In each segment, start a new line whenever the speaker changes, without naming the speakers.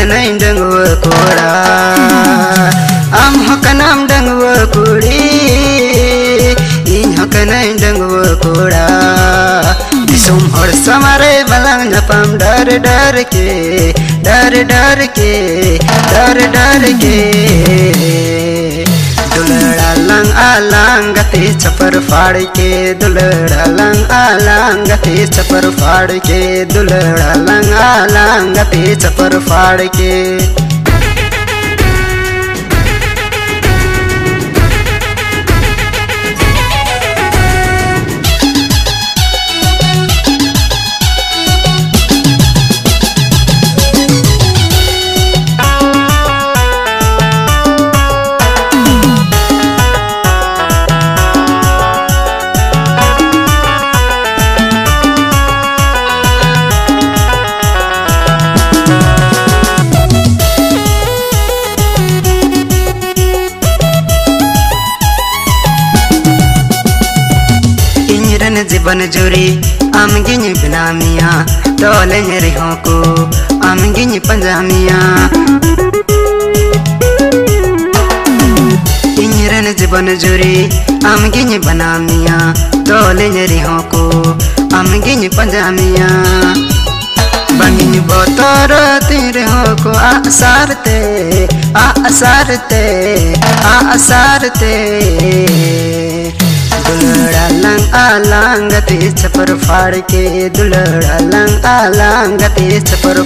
kanai dangwa kora am ho kanam dangwa kuri ᱤᱧ ᱦᱚᱸ ᱠᱟᱹᱱᱟᱹᱧ ᱰᱟᱺᱜᱩᱣᱟᱹ ᱠᱚᱲᱟ ᱫᱤᱥᱚᱢ ᱦᱚᱲ ᱥᱟᱢᱟᱨᱮ ᱵᱟᱞᱟᱝ ᱧᱟᱯᱟᱢ ᱰᱟᱨ ᱰᱟᱨ ᱠᱮ ᱰᱟᱨ ᱰᱟᱨ ᱠᱮ ᱰᱟᱨ ᱰᱟᱨ ᱠᱮ दुलड़ा लंग आलांग, ते छपर फाड़ के दुलड़ा लंग आलांग, ते छपर फाड़ के दुलड़ा लंग आलांग, ते छपर फाड़ के इंजरन जीवन जुरी आमगिन बिनामिया डोले मेरे हो को। आमगिन पंजामिया। इंजरन जीवन जुरी आमगिन बनामिया डोले मेरे हो को। आमगिन पंजामिया। बंगिन बोतर तेरे हो को आसारते आसारते आसारते गति छपर लंग आलांग गति छपर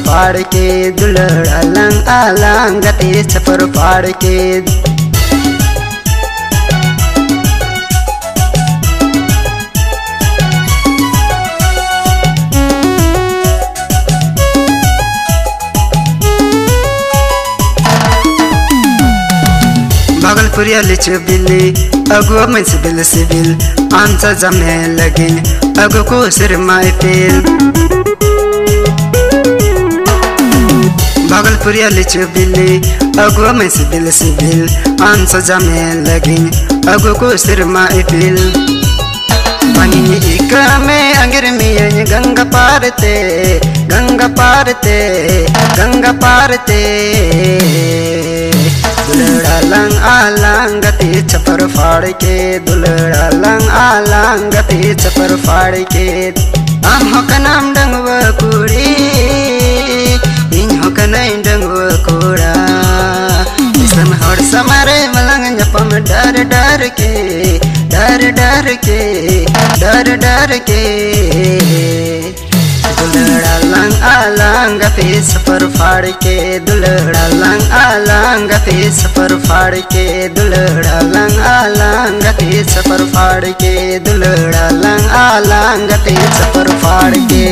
लंग आलांग गति छपर के भागलपुरिया लिचु बिल्ली। अगुआ में सिबिल सिबिल आंसा जमे लगे। अगु को सिर माए पेल। भागलपुरिया लिचु बिल्ली। अगुआ में सिबिल सिबिल आंसा जमे लगे। अगु को सिर माए पेल। एक में अंगिर में गंगा पारते। गंगा पारते गंगा पारते। दुलड़ा लंग आलांग गति छपर फाड़ के दुलड़ा लंग आलांग गति छपर फाड़ के आम हो कनाम डंगव कुड़ी इन हो कनाई डंगव कुड़ा इसम हर समारे मलंग जपम डर डर के डर डर के डर डर के फाड़ के दुलड़ा लंग आलांग गति सफर फाड़ के दुलड़ा लंग आलांग गति सफर फाड़ के दुलड़ा लंग आलांग गति सफर फाड़ के